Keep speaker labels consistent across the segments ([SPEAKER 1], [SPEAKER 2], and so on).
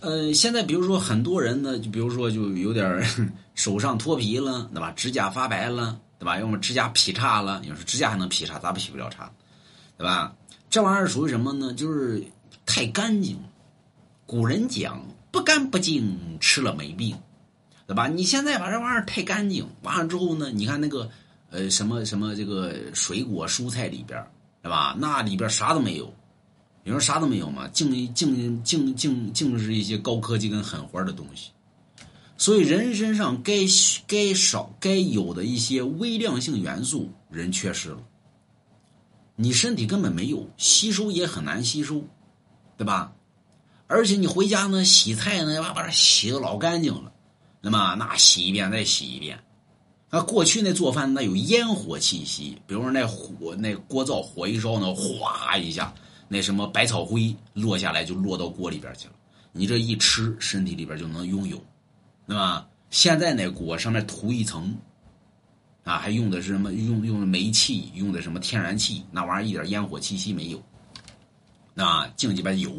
[SPEAKER 1] 呃，现在比如说很多人呢，就比如说就有点 手上脱皮了，对吧？指甲发白了，对吧？要么指甲劈叉了，有时指甲还能劈叉，咋劈不了叉？对吧？这玩意儿属于什么呢？就是太干净。古人讲不干不净，吃了没病，对吧？你现在把这玩意儿太干净，完了之后呢，你看那个呃什么什么这个水果蔬菜里边，对吧？那里边啥都没有。你说啥都没有嘛？净净净净净是一些高科技跟狠活的东西，所以人身上该该少该有的一些微量性元素，人缺失了。你身体根本没有，吸收也很难吸收，对吧？而且你回家呢，洗菜呢，要把它洗的老干净了，那么那洗一遍再洗一遍。啊，过去那做饭那有烟火气息，比如说那火那锅灶火一烧呢，哗一下。那什么百草灰落下来就落到锅里边去了，你这一吃身体里边就能拥有，对吧？现在那锅上面涂一层，啊，还用的是什么？用用的煤气，用的什么天然气？那玩意儿一点烟火气息没有，啊，净鸡巴油。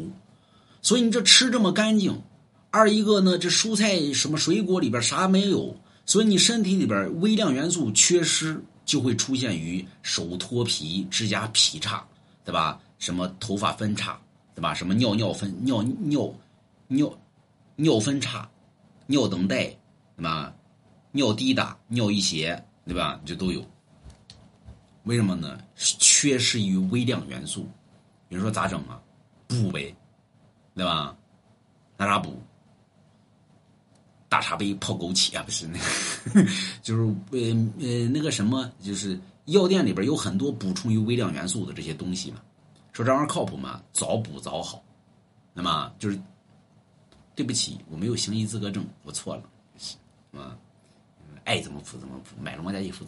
[SPEAKER 1] 所以你这吃这么干净，二一个呢，这蔬菜什么水果里边啥没有，所以你身体里边微量元素缺失，就会出现于手脱皮、指甲劈叉，对吧？什么头发分叉，对吧？什么尿尿分尿尿尿尿分叉，尿等待，对吧？尿滴答、尿一血，对吧？这都有。为什么呢？缺失于微量元素。你说咋整啊？补呗，对吧？拿啥补？大茶杯泡枸杞啊？不是那个，就是呃呃那个什么，就是药店里边有很多补充于微量元素的这些东西嘛。说这玩意儿靠谱吗？早补早好，那么就是，对不起，我没有行医资格证，我错了，啊，爱怎么补怎么补，买了王家一服。